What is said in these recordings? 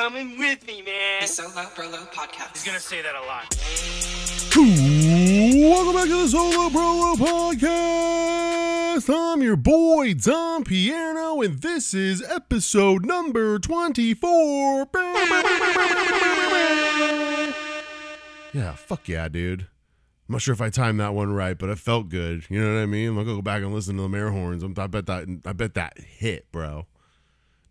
coming with me, man. The Solo Brolo Podcast. He's gonna say that a lot. Welcome back to the Solo Brolo Podcast. I'm your boy, Dom Piano, and this is episode number 24. Yeah, fuck yeah, dude. I'm not sure if I timed that one right, but it felt good. You know what I mean? I'll go back and listen to the air horns. I bet that I bet that hit, bro.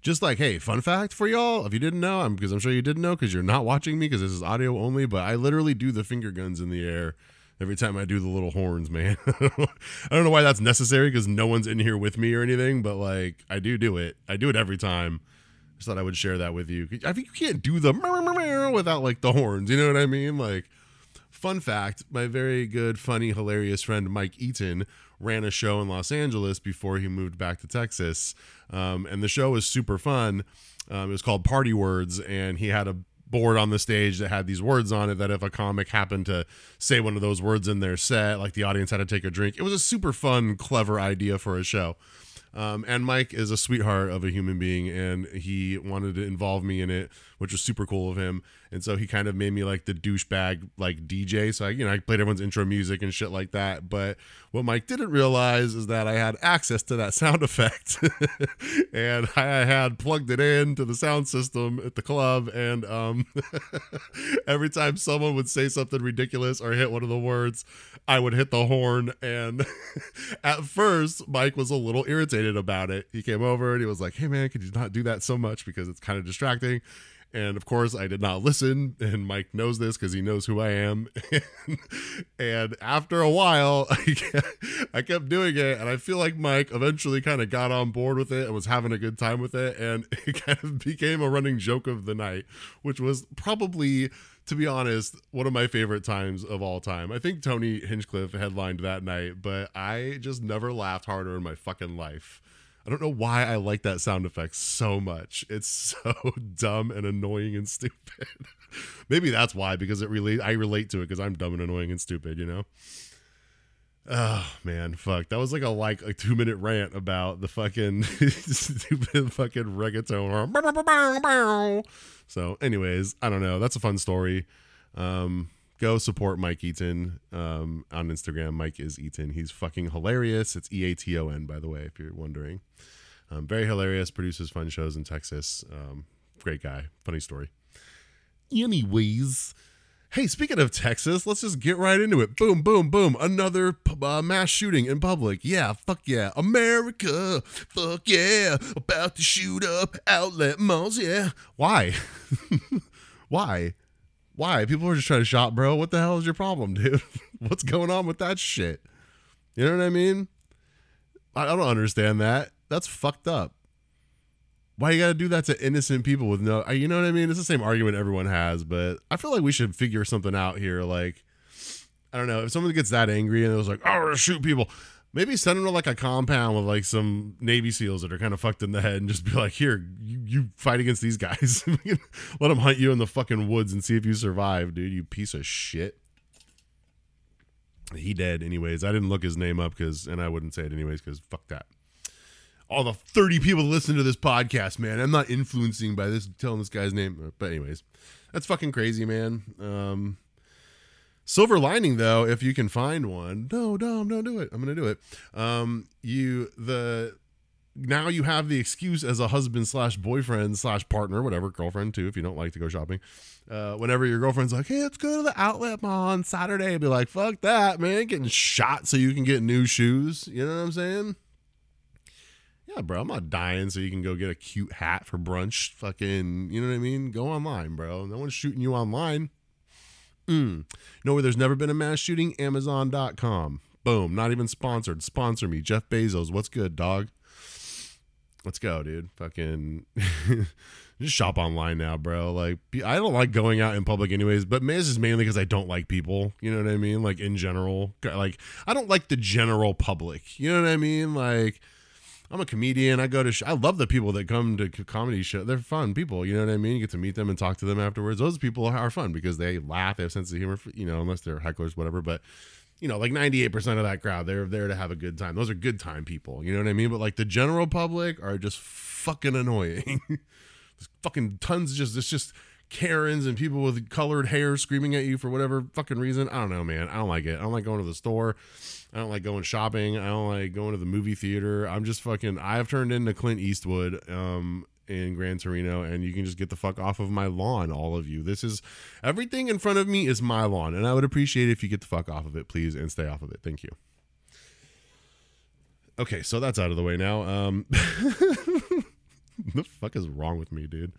Just like, hey, fun fact for y'all, if you didn't know, I'm because I'm sure you didn't know because you're not watching me because this is audio only, but I literally do the finger guns in the air every time I do the little horns, man. I don't know why that's necessary because no one's in here with me or anything, but like I do do it. I do it every time. Just thought I would share that with you. I think you can't do the without like the horns. You know what I mean? Like, fun fact: my very good, funny, hilarious friend Mike Eaton ran a show in Los Angeles before he moved back to Texas. Um, and the show was super fun. Um, it was called Party Words, and he had a board on the stage that had these words on it that if a comic happened to say one of those words in their set, like the audience had to take a drink. It was a super fun, clever idea for a show. Um, and Mike is a sweetheart of a human being, and he wanted to involve me in it, which was super cool of him. And so he kind of made me like the douchebag like DJ. So I, you know, I played everyone's intro music and shit like that. But what Mike didn't realize is that I had access to that sound effect, and I had plugged it in to the sound system at the club. And um, every time someone would say something ridiculous or hit one of the words, I would hit the horn. And at first, Mike was a little irritated about it. He came over and he was like, "Hey man, could you not do that so much because it's kind of distracting?" And of course, I did not listen. And Mike knows this because he knows who I am. and after a while, I kept doing it. And I feel like Mike eventually kind of got on board with it and was having a good time with it. And it kind of became a running joke of the night, which was probably to be honest, one of my favorite times of all time. I think Tony Hinchcliffe headlined that night, but I just never laughed harder in my fucking life. I don't know why I like that sound effect so much. It's so dumb and annoying and stupid. Maybe that's why because it really I relate to it because I'm dumb and annoying and stupid, you know. Oh man, fuck. That was like a like a two minute rant about the fucking stupid fucking reggaeton. So, anyways, I don't know. That's a fun story. Um, go support Mike Eaton um, on Instagram. Mike is Eaton. He's fucking hilarious. It's E A T O N, by the way, if you're wondering. Um, very hilarious. Produces fun shows in Texas. Um, great guy. Funny story. Anyways, hey, speaking of Texas, let's just get right into it. Boom, boom, boom. Another uh, mass shooting in public. Yeah, fuck yeah. America, fuck yeah. About to shoot up outlet malls. Yeah. Why? Why? Why? People are just trying to shop, bro. What the hell is your problem, dude? What's going on with that shit? You know what I mean? I don't understand that. That's fucked up. Why you gotta do that to innocent people with no? You know what I mean? It's the same argument everyone has, but I feel like we should figure something out here. Like, I don't know if someone gets that angry and it was like, "Oh, shoot people." Maybe send them to like a compound with like some Navy SEALs that are kind of fucked in the head and just be like, here, you, you fight against these guys. Let them hunt you in the fucking woods and see if you survive, dude. You piece of shit. He dead, anyways. I didn't look his name up because, and I wouldn't say it anyways because fuck that. All the 30 people that listen to this podcast, man. I'm not influencing by this telling this guy's name. But, anyways, that's fucking crazy, man. Um, Silver lining though, if you can find one, no, Dom, don't do it. I'm gonna do it. Um, you the now you have the excuse as a husband slash boyfriend slash partner, whatever, girlfriend too, if you don't like to go shopping. Uh, whenever your girlfriend's like, hey, let's go to the outlet mall on Saturday, be like, fuck that, man, getting shot so you can get new shoes. You know what I'm saying? Yeah, bro, I'm not dying so you can go get a cute hat for brunch. Fucking, you know what I mean? Go online, bro. No one's shooting you online. Mm. Know where there's never been a mass shooting? Amazon.com. Boom. Not even sponsored. Sponsor me. Jeff Bezos. What's good, dog? Let's go, dude. Fucking just shop online now, bro. Like I don't like going out in public anyways, but this is mainly because I don't like people. You know what I mean? Like in general. Like I don't like the general public. You know what I mean? Like I'm a comedian. I go to. Sh- I love the people that come to comedy show. They're fun people. You know what I mean? You get to meet them and talk to them afterwards. Those people are fun because they laugh. They have sense of humor. You know, unless they're hecklers, whatever. But you know, like 98% of that crowd, they're there to have a good time. Those are good time people. You know what I mean? But like the general public are just fucking annoying. Fucking tons. Just it's just Karens and people with colored hair screaming at you for whatever fucking reason. I don't know, man. I don't like it. I don't like going to the store. I don't like going shopping. I don't like going to the movie theater. I'm just fucking. I've turned into Clint Eastwood. Um, in Gran Torino, and you can just get the fuck off of my lawn, all of you. This is everything in front of me is my lawn, and I would appreciate if you get the fuck off of it, please, and stay off of it. Thank you. Okay, so that's out of the way now. Um, the fuck is wrong with me, dude?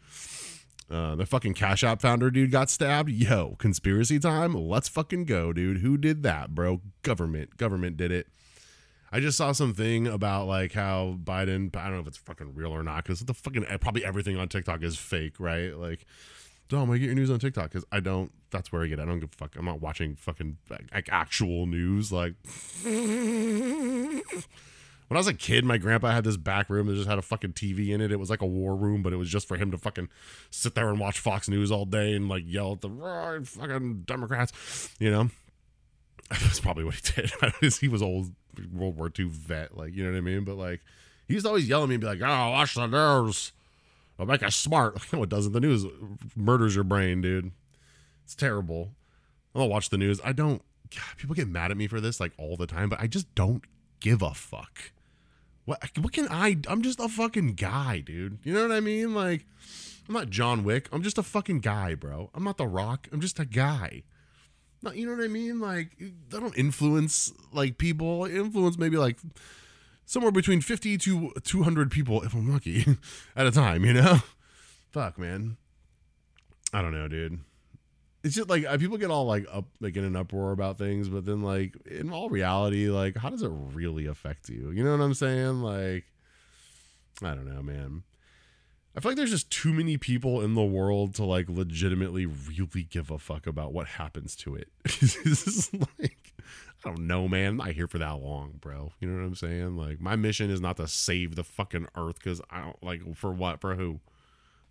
Uh, the fucking Cash App founder dude got stabbed. Yo, conspiracy time. Let's fucking go, dude. Who did that, bro? Government. Government did it. I just saw something about like how Biden. I don't know if it's fucking real or not because the fucking probably everything on TikTok is fake, right? Like, Dom, I get your news on TikTok because I don't. That's where I get. It. I don't give a fuck. I'm not watching fucking like actual news. Like, when I was a kid, my grandpa had this back room that just had a fucking TV in it. It was like a war room, but it was just for him to fucking sit there and watch Fox News all day and like yell at the fucking Democrats, you know. That's probably what he did. he was old World War II vet, like you know what I mean. But like, he used to always yell at me and be like, "Oh, watch the news. I'll make us smart." No, it doesn't. The news murders your brain, dude. It's terrible. I don't watch the news. I don't. God, people get mad at me for this like all the time, but I just don't give a fuck. What what can I? I'm just a fucking guy, dude. You know what I mean? Like, I'm not John Wick. I'm just a fucking guy, bro. I'm not The Rock. I'm just a guy. Not, you know what I mean? Like, I don't influence like people. I influence maybe like somewhere between 50 to 200 people if I'm lucky at a time, you know? Fuck, man. I don't know, dude. It's just like uh, people get all like up, like in an uproar about things, but then like in all reality, like how does it really affect you? You know what I'm saying? Like, I don't know, man. I feel like there's just too many people in the world to like legitimately really give a fuck about what happens to it. this is like, I don't know, man. I'm not here for that long, bro. You know what I'm saying? Like, my mission is not to save the fucking earth because I don't like for what, for who.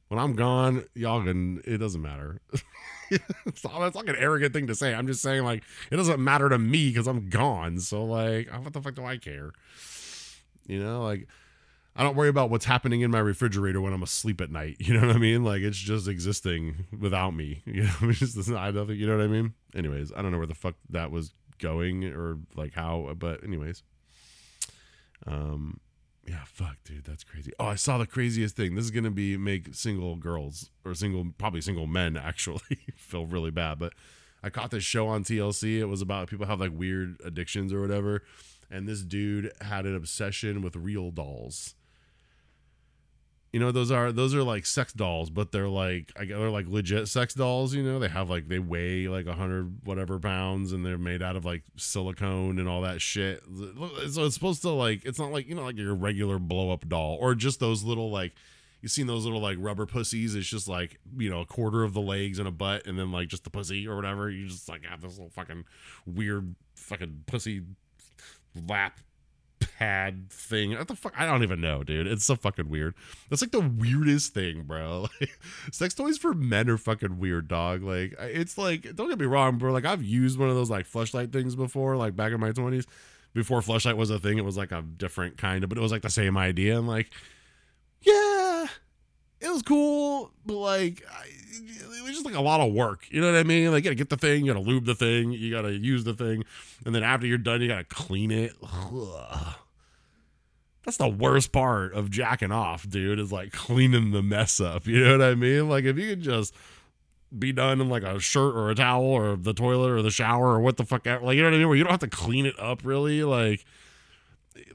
When I'm gone, y'all can. It doesn't matter. it's, it's like an arrogant thing to say. I'm just saying, like, it doesn't matter to me because I'm gone. So, like, what the fuck do I care? You know, like I don't worry about what's happening in my refrigerator when I'm asleep at night. You know what I mean? Like it's just existing without me. You know, it's just I you know what I mean. Anyways, I don't know where the fuck that was going or like how, but anyways, um, yeah, fuck, dude, that's crazy. Oh, I saw the craziest thing. This is gonna be make single girls or single, probably single men actually feel really bad, but I caught this show on TLC. It was about people have like weird addictions or whatever, and this dude had an obsession with real dolls you know those are those are like sex dolls but they're like they're like legit sex dolls you know? They have like they weigh like a hundred whatever pounds and they're made out of like silicone and all that shit. So it's supposed to like it's not like you know like your regular blow up doll or just those little like you've seen those little like rubber pussies? It's just like you know a quarter of the legs and a butt and then like just the pussy or whatever. You just like have this little fucking weird fucking pussy lap pad thing. What the fuck? I don't even know, dude. It's so fucking weird. That's like the weirdest thing, bro. Like, sex toys for men are fucking weird, dog. Like, it's like, don't get me wrong, bro. Like, I've used one of those like Fleshlight things before, like back in my twenties. Before Fleshlight was a thing, it was like a different kind of, but it was like the same idea. And like, yeah, it was cool, but like, it was just like a lot of work. You know what I mean? Like, you gotta get the thing, you gotta lube the thing, you gotta use the thing, and then after you're done, you gotta clean it. Ugh. That's the worst part of jacking off, dude, is like cleaning the mess up. You know what I mean? Like, if you could just be done in like a shirt or a towel or the toilet or the shower or what the fuck, like, you know what I mean? Where you don't have to clean it up really, like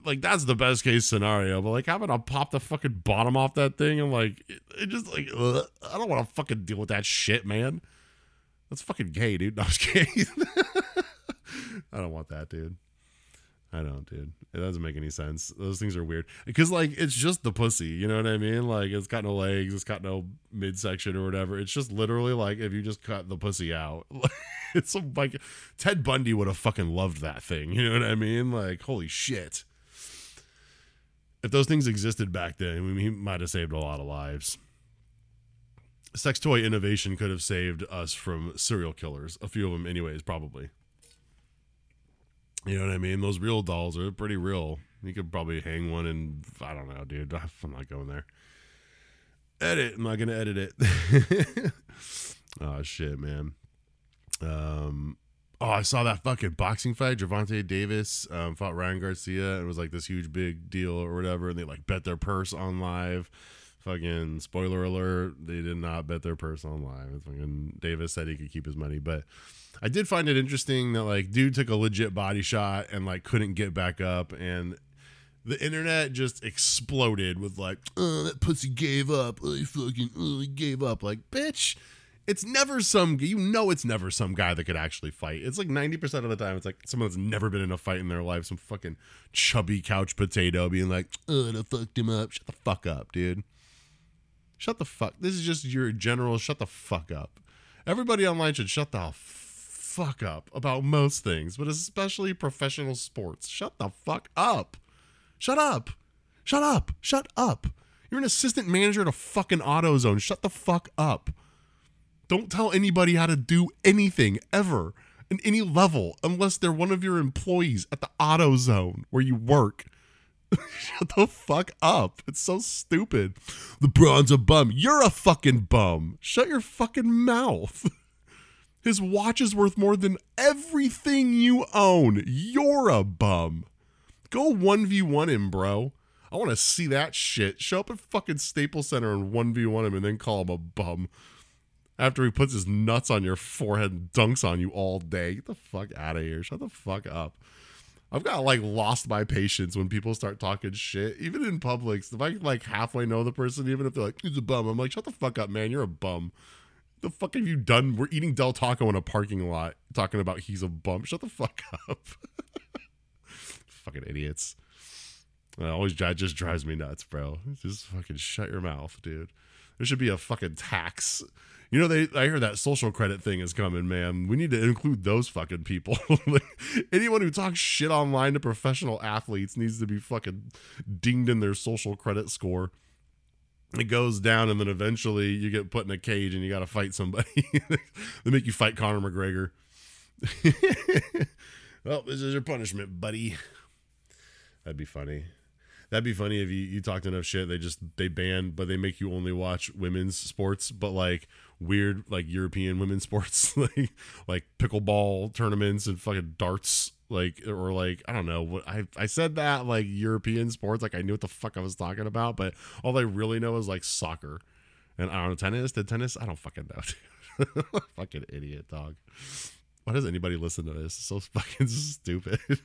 like that's the best case scenario. But like having to pop the fucking bottom off that thing and like it, it just like ugh, I don't want to fucking deal with that shit, man. That's fucking gay, dude. No, I'm just kidding. I don't want that, dude. I don't, dude. It doesn't make any sense. Those things are weird because like it's just the pussy. You know what I mean? Like it's got no legs, it's got no midsection or whatever. It's just literally like if you just cut the pussy out. it's like Ted Bundy would have fucking loved that thing. You know what I mean? Like holy shit if those things existed back then, he might have saved a lot of lives. Sex toy innovation could have saved us from serial killers. A few of them, anyways, probably. You know what I mean? Those real dolls are pretty real. You could probably hang one and I don't know, dude. I'm not going there. edit. I'm not gonna edit it. oh shit, man. Um. Oh, I saw that fucking boxing fight. Gervonta Davis um, fought Ryan Garcia. It was like this huge big deal or whatever, and they like bet their purse on live. Fucking spoiler alert, they did not bet their purse on live. Fucking Davis said he could keep his money, but I did find it interesting that like dude took a legit body shot and like couldn't get back up, and the internet just exploded with like, oh, that pussy gave up. Oh, he fucking, oh, he gave up. Like, bitch, it's never some, you know, it's never some guy that could actually fight. It's like 90% of the time, it's like someone that's never been in a fight in their life, some fucking chubby couch potato being like, oh, I fucked him up. Shut the fuck up, dude. Shut the fuck. This is just your general shut the fuck up. Everybody online should shut the fuck up about most things, but especially professional sports. Shut the fuck up. Shut up. Shut up. Shut up. You're an assistant manager at a fucking AutoZone. Shut the fuck up. Don't tell anybody how to do anything ever in any level unless they're one of your employees at the AutoZone where you work. Shut the fuck up. It's so stupid. LeBron's a bum. You're a fucking bum. Shut your fucking mouth. His watch is worth more than everything you own. You're a bum. Go 1v1 him, bro. I want to see that shit. Show up at fucking Staples Center and 1v1 him and then call him a bum. After he puts his nuts on your forehead and dunks on you all day. Get the fuck out of here. Shut the fuck up. I've got like lost my patience when people start talking shit, even in public. If I like halfway know the person, even if they're like, he's a bum, I'm like, shut the fuck up, man. You're a bum. The fuck have you done? We're eating Del Taco in a parking lot talking about he's a bum. Shut the fuck up. fucking idiots. It always just drives me nuts, bro. Just fucking shut your mouth, dude. There should be a fucking tax. You know, they I hear that social credit thing is coming, man. We need to include those fucking people. anyone who talks shit online to professional athletes needs to be fucking dinged in their social credit score. It goes down, and then eventually you get put in a cage and you got to fight somebody. they make you fight Conor McGregor. well, this is your punishment, buddy. That'd be funny. That'd be funny if you, you talked enough shit. They just they ban, but they make you only watch women's sports, but like weird like European women's sports, like like pickleball tournaments and fucking darts, like or like I don't know what I I said that like European sports, like I knew what the fuck I was talking about, but all I really know is like soccer, and I don't know tennis. Did tennis? I don't fucking know. fucking idiot dog. Why does anybody listen to this? It's so fucking stupid.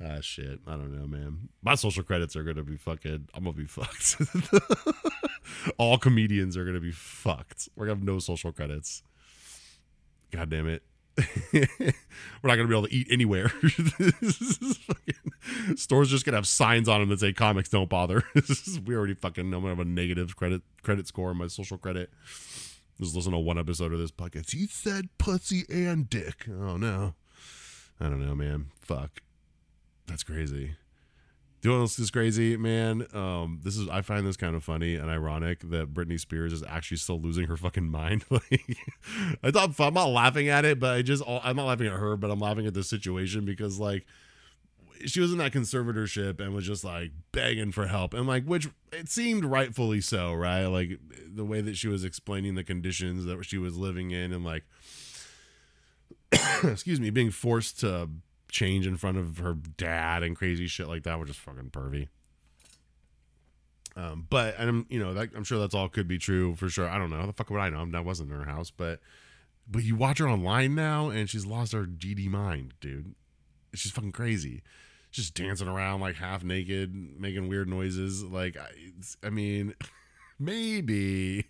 Ah, shit. I don't know, man. My social credits are gonna be fucking. I'm gonna be fucked. All comedians are gonna be fucked. We're gonna have no social credits. God damn it. We're not gonna be able to eat anywhere. fucking, stores just gonna have signs on them that say "comics don't bother." we already fucking I'm gonna have a negative credit credit score on my social credit. Just listen to one episode of this podcast. He said pussy and dick. Oh no. I don't know, man. Fuck. That's crazy. You know else is crazy, man? Um, this is I find this kind of funny and ironic that Britney Spears is actually still losing her fucking mind. like, I thought I'm not laughing at it, but I just I'm not laughing at her, but I'm laughing at the situation because like she was in that conservatorship and was just like begging for help and like which it seemed rightfully so, right? Like the way that she was explaining the conditions that she was living in and like excuse me, being forced to change in front of her dad and crazy shit like that, which is fucking pervy. Um, but and I'm you know that, I'm sure that's all could be true for sure. I don't know. How the fuck would I know? That wasn't in her house, but but you watch her online now and she's lost her GD mind, dude. She's fucking crazy. She's dancing around like half naked, making weird noises. Like I, I mean, maybe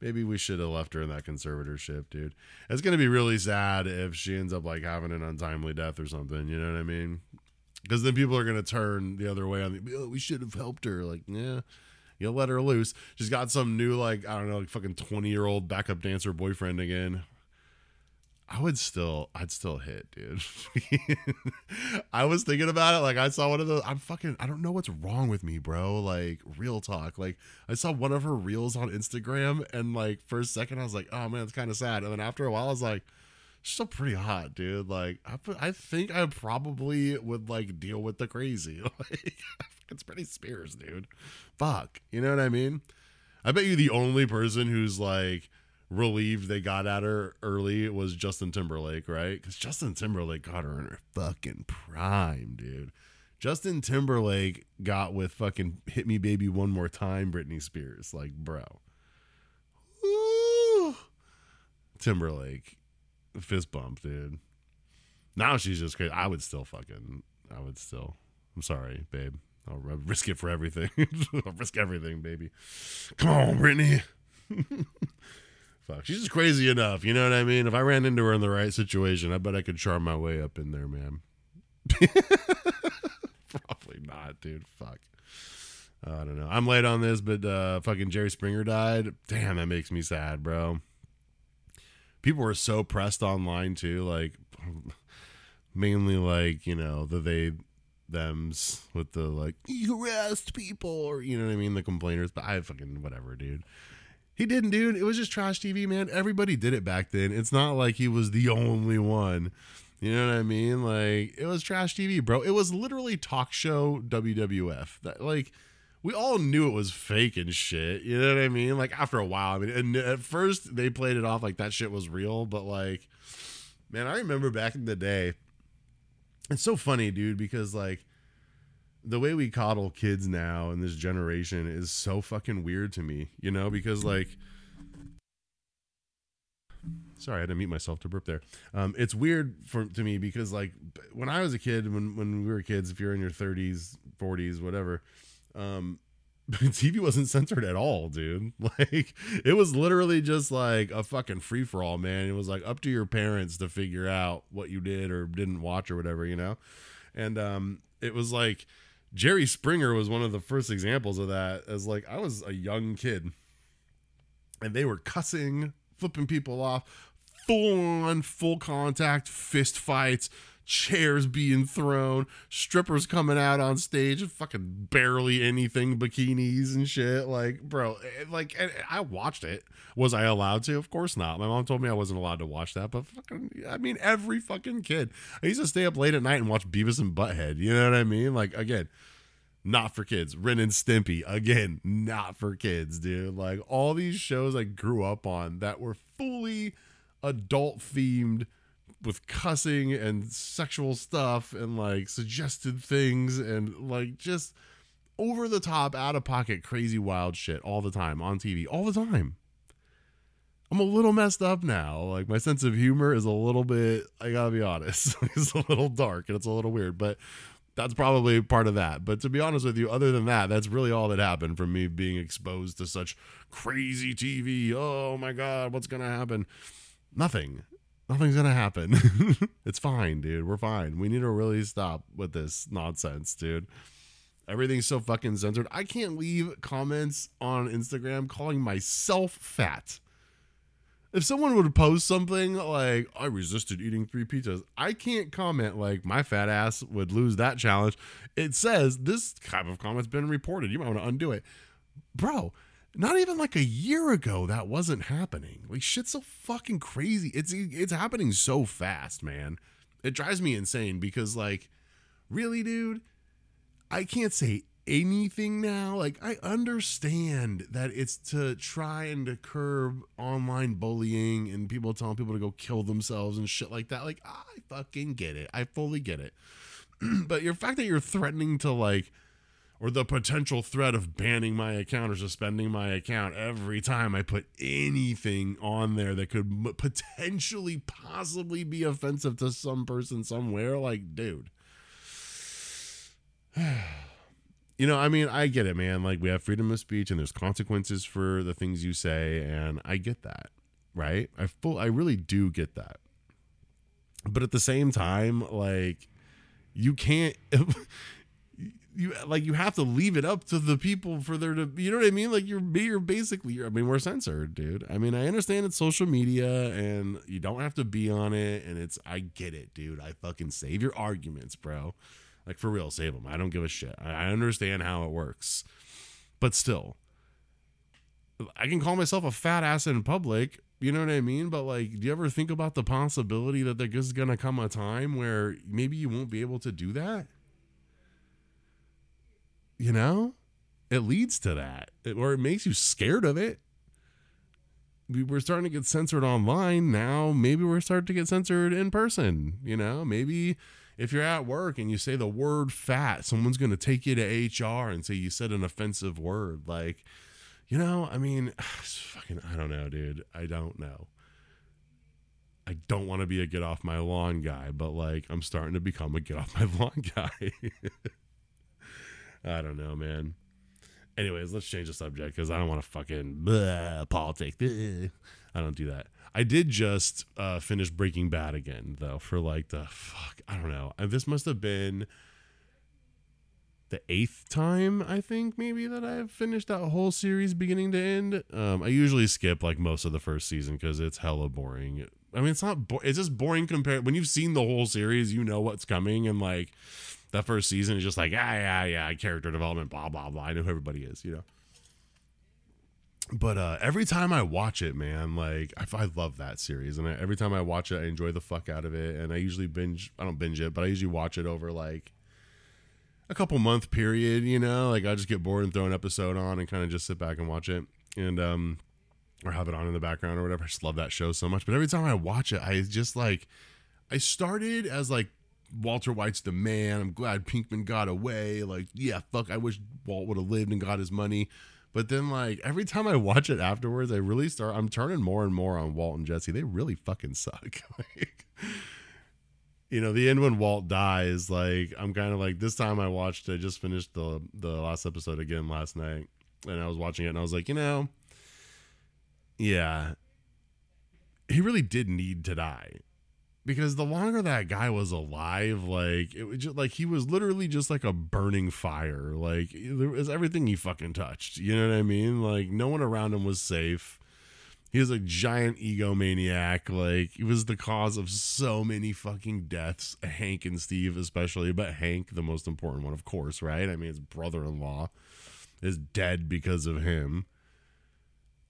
maybe we should have left her in that conservatorship, dude. It's gonna be really sad if she ends up like having an untimely death or something. You know what I mean? Because then people are gonna turn the other way on the. Oh, we should have helped her. Like, yeah, you let her loose. She's got some new like I don't know, like fucking twenty year old backup dancer boyfriend again. I would still, I'd still hit, dude. I was thinking about it. Like, I saw one of those. I'm fucking, I don't know what's wrong with me, bro. Like, real talk. Like, I saw one of her reels on Instagram, and like, for a second, I was like, oh man, it's kind of sad. And then after a while, I was like, She's still pretty hot, dude. Like I, I think I probably would like deal with the crazy. Like it's pretty Spears, dude. Fuck, you know what I mean? I bet you the only person who's like relieved they got at her early was Justin Timberlake, right? Because Justin Timberlake got her in her fucking prime, dude. Justin Timberlake got with fucking "Hit Me, Baby, One More Time" Britney Spears, like, bro. Ooh. Timberlake, fist bump, dude. Now she's just crazy. I would still fucking, I would still. I'm sorry, babe. I'll risk it for everything. I'll risk everything, baby. Come on, Britney. Fuck, she's just crazy enough. You know what I mean? If I ran into her in the right situation, I bet I could charm my way up in there, man. Probably not, dude. Fuck. I don't know. I'm late on this, but uh, fucking Jerry Springer died. Damn, that makes me sad, bro. People were so pressed online too, like mainly like you know the they them's with the like you harassed people or you know what I mean, the complainers. But I fucking whatever, dude. He didn't, dude. It was just trash TV, man. Everybody did it back then. It's not like he was the only one. You know what I mean? Like it was trash TV, bro. It was literally talk show WWF. That like we all knew it was fake and shit. You know what I mean? Like after a while, I mean, and at first they played it off like that shit was real, but like, man, I remember back in the day. It's so funny, dude, because like the way we coddle kids now in this generation is so fucking weird to me, you know, because like sorry, I had to mute myself to burp there. Um, it's weird for to me because like when I was a kid, when when we were kids, if you're in your 30s, 40s, whatever, um, TV wasn't censored at all, dude. Like it was literally just like a fucking free for all, man. It was like up to your parents to figure out what you did or didn't watch or whatever, you know. And um, it was like Jerry Springer was one of the first examples of that. As like I was a young kid, and they were cussing, flipping people off, full on, full contact fist fights, chairs being thrown, strippers coming out on stage, fucking barely anything, bikinis and shit. Like, bro, eh, like I watched it. Was I allowed to? Of course not. My mom told me I wasn't allowed to watch that, but fucking, I mean, every fucking kid. I used to stay up late at night and watch Beavis and Butthead. You know what I mean? Like, again, not for kids. Ren and Stimpy, again, not for kids, dude. Like all these shows I grew up on that were fully adult themed with cussing and sexual stuff and like suggested things and like just over the top, out of pocket, crazy, wild shit all the time on TV, all the time. I'm a little messed up now. Like my sense of humor is a little bit, I gotta be honest, it's a little dark and it's a little weird, but that's probably part of that. But to be honest with you, other than that, that's really all that happened from me being exposed to such crazy TV. Oh my God, what's gonna happen? Nothing. Nothing's gonna happen. it's fine, dude. We're fine. We need to really stop with this nonsense, dude. Everything's so fucking censored. I can't leave comments on Instagram calling myself fat. If someone would post something like, I resisted eating three pizzas, I can't comment like my fat ass would lose that challenge. It says this type of comment's been reported. You might want to undo it. Bro, not even like a year ago that wasn't happening. Like shit's so fucking crazy. It's it's happening so fast, man. It drives me insane because like really, dude, I can't say anything now. Like I understand that it's to try and to curb online bullying and people telling people to go kill themselves and shit like that. Like I fucking get it. I fully get it. but your fact that you're threatening to like or the potential threat of banning my account or suspending my account every time I put anything on there that could potentially possibly be offensive to some person somewhere. Like, dude. you know, I mean, I get it, man. Like, we have freedom of speech and there's consequences for the things you say. And I get that, right? I full, I really do get that. But at the same time, like, you can't. you like you have to leave it up to the people for there to you know what I mean like you're you're basically you're, I mean we're censored dude I mean I understand it's social media and you don't have to be on it and it's I get it dude I fucking save your arguments bro like for real save them I don't give a shit I, I understand how it works but still I can call myself a fat ass in public. You know what I mean? But like, do you ever think about the possibility that there's gonna come a time where maybe you won't be able to do that? You know, it leads to that, or it makes you scared of it. We- We're starting to get censored online now. Maybe we're starting to get censored in person. You know, maybe if you're at work and you say the word fat, someone's going to take you to HR and say you said an offensive word. Like, you know, I mean, fucking, I don't know, dude. I don't know. I don't want to be a get off my lawn guy, but like, I'm starting to become a get off my lawn guy. I don't know, man. Anyways, let's change the subject because I don't want to fucking blah, politics. I don't do that. I did just uh, finish Breaking Bad again, though, for like the fuck. I don't know. This must have been the eighth time I think maybe that I've finished that whole series beginning to end. Um, I usually skip like most of the first season because it's hella boring. I mean, it's not. Bo- it's just boring compared when you've seen the whole series. You know what's coming, and like that first season is just like ah yeah yeah character development blah blah blah. I know who everybody is, you know. But uh, every time I watch it, man, like I, I love that series, and I, every time I watch it, I enjoy the fuck out of it. And I usually binge. I don't binge it, but I usually watch it over like a couple month period. You know, like I just get bored and throw an episode on and kind of just sit back and watch it, and um, or have it on in the background or whatever. I just love that show so much. But every time I watch it, I just like I started as like Walter White's the man. I'm glad Pinkman got away. Like, yeah, fuck, I wish Walt would have lived and got his money. But then, like, every time I watch it afterwards, I really start, I'm turning more and more on Walt and Jesse. They really fucking suck. like, you know, the end when Walt dies, like, I'm kind of like, this time I watched, I just finished the, the last episode again last night. And I was watching it and I was like, you know, yeah, he really did need to die because the longer that guy was alive, like it was just like he was literally just like a burning fire. Like there was everything he fucking touched. You know what I mean? Like no one around him was safe. He was a giant egomaniac. Like he was the cause of so many fucking deaths. Hank and Steve, especially, but Hank, the most important one, of course, right? I mean, his brother-in-law is dead because of him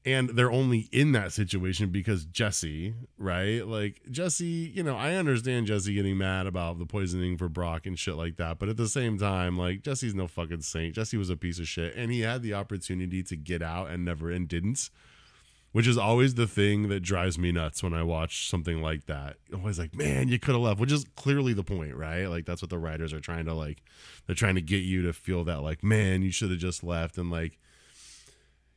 and they're only in that situation because Jesse, right? Like Jesse, you know, I understand Jesse getting mad about the poisoning for Brock and shit like that, but at the same time, like Jesse's no fucking saint. Jesse was a piece of shit, and he had the opportunity to get out and never and didn't, which is always the thing that drives me nuts when I watch something like that. Always like, man, you could have left, which is clearly the point, right? Like that's what the writers are trying to like. They're trying to get you to feel that, like, man, you should have just left, and like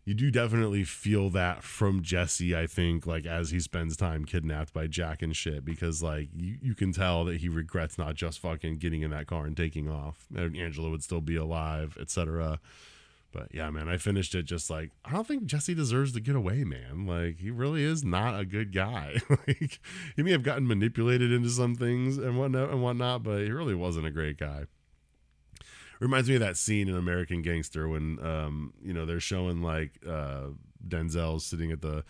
you do definitely feel that from Jesse, I think, like as he spends time kidnapped by Jack and shit, because like you, you can tell that he regrets not just fucking getting in that car and taking off. Angela would still be alive, etc. But yeah, man, I finished it just like I don't think Jesse deserves to get away, man. Like he really is not a good guy. like he may have gotten manipulated into some things and whatnot and whatnot, but he really wasn't a great guy reminds me of that scene in American Gangster when um you know they're showing like uh Denzel's sitting at the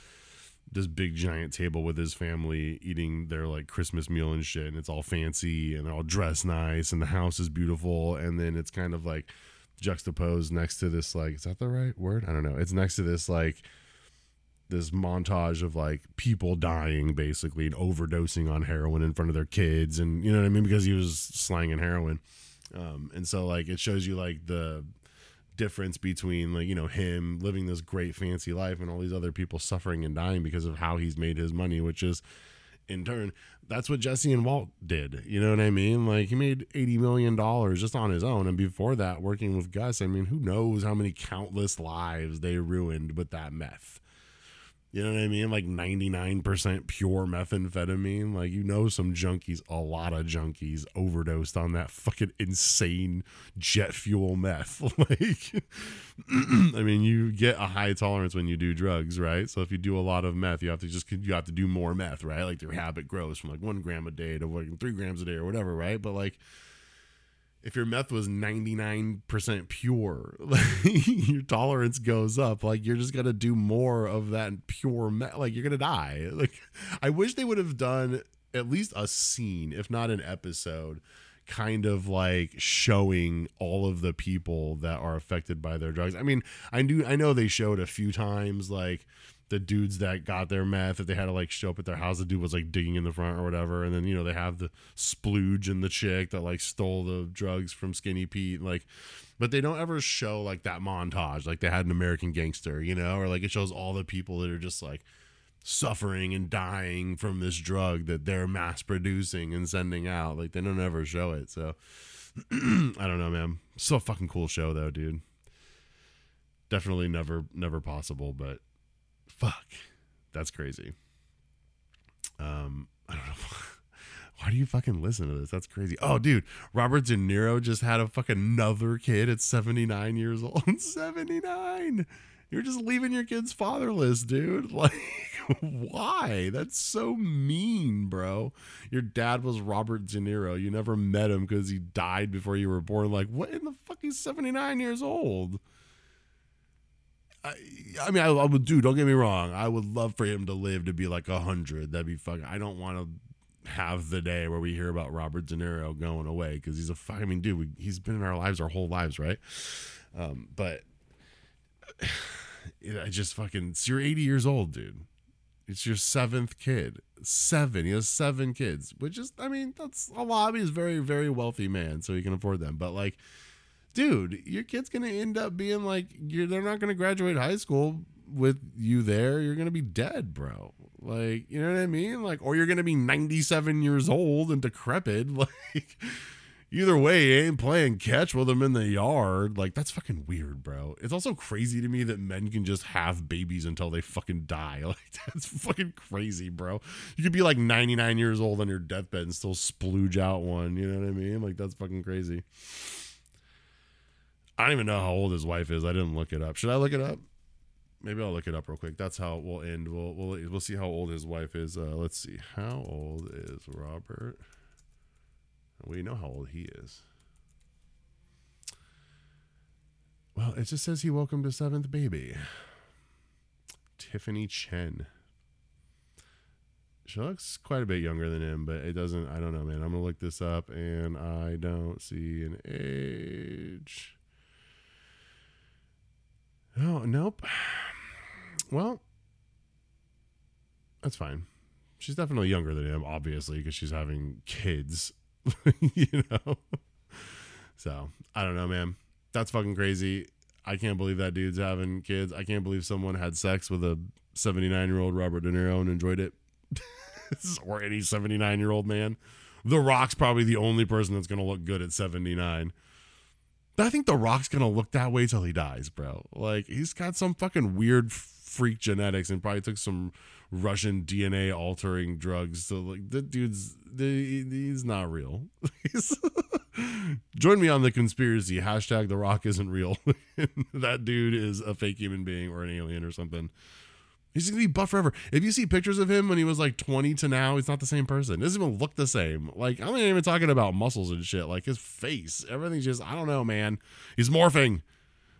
this big giant table with his family eating their like Christmas meal and shit and it's all fancy and all dressed nice and the house is beautiful and then it's kind of like juxtaposed next to this like is that the right word? I don't know. It's next to this like this montage of like people dying basically and overdosing on heroin in front of their kids and you know what I mean because he was slanging heroin um, and so like it shows you like the difference between like you know him living this great fancy life and all these other people suffering and dying because of how he's made his money which is in turn that's what jesse and walt did. You know what i mean? Like he made 80 million dollars just on his own. And before that working with gus i mean who knows how many countless lives they ruined with that meth you know what I mean? Like 99% pure methamphetamine. Like, you know, some junkies, a lot of junkies overdosed on that fucking insane jet fuel meth. like, I mean, you get a high tolerance when you do drugs, right? So if you do a lot of meth, you have to just, you have to do more meth, right? Like, your habit grows from like one gram a day to like three grams a day or whatever, right? But like, if your meth was 99% pure like, your tolerance goes up like you're just gonna do more of that pure meth like you're gonna die like i wish they would have done at least a scene if not an episode kind of like showing all of the people that are affected by their drugs. I mean, I knew I know they showed a few times like the dudes that got their meth that they had to like show up at their house. The dude was like digging in the front or whatever, and then you know they have the splooge and the chick that like stole the drugs from Skinny Pete, like. But they don't ever show like that montage, like they had an American Gangster, you know, or like it shows all the people that are just like suffering and dying from this drug that they're mass producing and sending out. Like they don't ever show it. So I don't know, man. So fucking cool show though, dude. Definitely never never possible, but fuck. That's crazy. Um, I don't know. Why do you fucking listen to this? That's crazy. Oh, dude, Robert De Niro just had a fucking another kid at 79 years old. 79. You're just leaving your kids fatherless, dude. Like, why? That's so mean, bro. Your dad was Robert De Niro. You never met him because he died before you were born. Like, what in the fuck? He's 79 years old. I, I mean, I, I would do. Don't get me wrong. I would love for him to live to be like a hundred. That'd be fucking. I don't want to have the day where we hear about Robert De Niro going away because he's a. I mean, dude, we, he's been in our lives our whole lives, right? Um, but I just fucking. So you're 80 years old, dude. It's your seventh kid. Seven. He has seven kids, which is, I mean, that's a lot. He's a very, very wealthy man, so he can afford them. But like dude, your kid's gonna end up being like you're they're not gonna graduate high school with you there. You're gonna be dead, bro. Like, you know what I mean? Like, or you're gonna be 97 years old and decrepit. Like either way, you ain't playing catch with them in the yard. Like, that's fucking weird, bro. It's also crazy to me that men can just have babies until they fucking die. Like, that's fucking crazy, bro. You could be like 99 years old on your deathbed and still splooge out one. You know what I mean? Like, that's fucking crazy. I don't even know how old his wife is. I didn't look it up. Should I look it up? Maybe I'll look it up real quick. That's how we'll end. We'll we'll we'll see how old his wife is. Uh, let's see. How old is Robert? We know how old he is. Well, it just says he welcomed a seventh baby. Tiffany Chen. She looks quite a bit younger than him, but it doesn't. I don't know, man. I'm gonna look this up, and I don't see an age. Oh, nope. Well, that's fine. She's definitely younger than him, obviously, because she's having kids, you know? So, I don't know, man. That's fucking crazy. I can't believe that dude's having kids. I can't believe someone had sex with a 79 year old Robert De Niro and enjoyed it. or any 79 year old man. The Rock's probably the only person that's going to look good at 79. I think The Rock's gonna look that way till he dies, bro. Like he's got some fucking weird freak genetics and probably took some Russian DNA altering drugs. So like the dude's the, he's not real. Join me on the conspiracy hashtag The Rock isn't real. that dude is a fake human being or an alien or something. He's gonna be buff forever. If you see pictures of him when he was like 20 to now, he's not the same person. He doesn't even look the same. Like I'm not even talking about muscles and shit. Like his face, everything's just I don't know, man. He's morphing.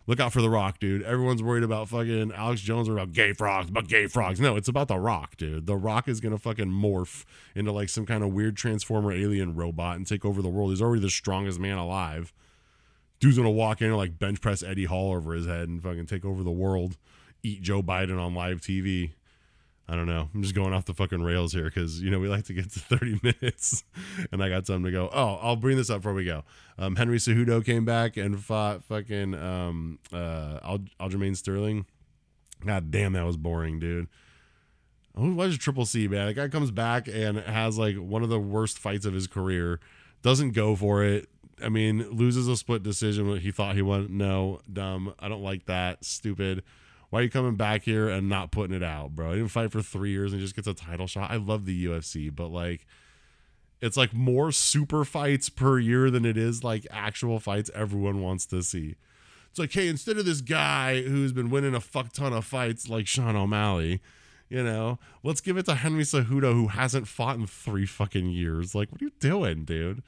Look out for the Rock, dude. Everyone's worried about fucking Alex Jones or about gay frogs, but gay frogs. No, it's about the Rock, dude. The Rock is gonna fucking morph into like some kind of weird transformer alien robot and take over the world. He's already the strongest man alive. Dude's gonna walk in and like bench press Eddie Hall over his head and fucking take over the world eat Joe Biden on live TV. I don't know. I'm just going off the fucking rails here because you know we like to get to 30 minutes, and I got something to go. Oh, I'll bring this up before we go. Um, Henry Cejudo came back and fought fucking um, uh, Aljamain Sterling. God damn, that was boring, dude. Who was Triple C, man? The guy comes back and has like one of the worst fights of his career. Doesn't go for it. I mean, loses a split decision. He thought he won. No, dumb. I don't like that. Stupid. Why are you coming back here and not putting it out, bro? He didn't fight for three years and just gets a title shot. I love the UFC, but like it's like more super fights per year than it is like actual fights everyone wants to see. It's like, hey, instead of this guy who's been winning a fuck ton of fights like Sean O'Malley, you know, let's give it to Henry Cejudo who hasn't fought in three fucking years. Like, what are you doing, dude?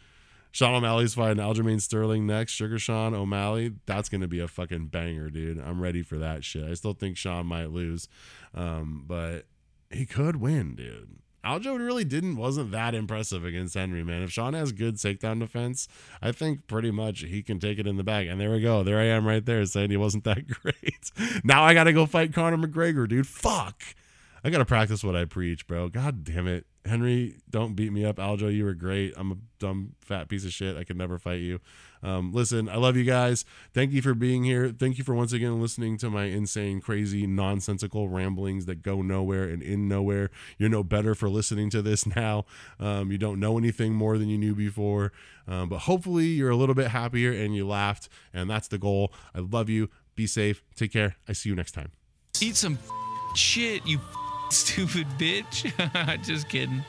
Sean O'Malley's fighting Aljamain Sterling next. Sugar Sean O'Malley. That's going to be a fucking banger, dude. I'm ready for that shit. I still think Sean might lose, um, but he could win, dude. Aljo really didn't wasn't that impressive against Henry, man. If Sean has good takedown defense, I think pretty much he can take it in the bag. And there we go. There I am right there saying he wasn't that great. now I gotta go fight Conor McGregor, dude. Fuck. I gotta practice what I preach, bro. God damn it. Henry, don't beat me up. Aljo, you were great. I'm a dumb fat piece of shit. I could never fight you. Um, listen, I love you guys. Thank you for being here. Thank you for once again listening to my insane, crazy, nonsensical ramblings that go nowhere and in nowhere. You're no better for listening to this now. Um, you don't know anything more than you knew before. Um, but hopefully, you're a little bit happier and you laughed. And that's the goal. I love you. Be safe. Take care. I see you next time. Eat some shit, you stupid bitch. Just kidding.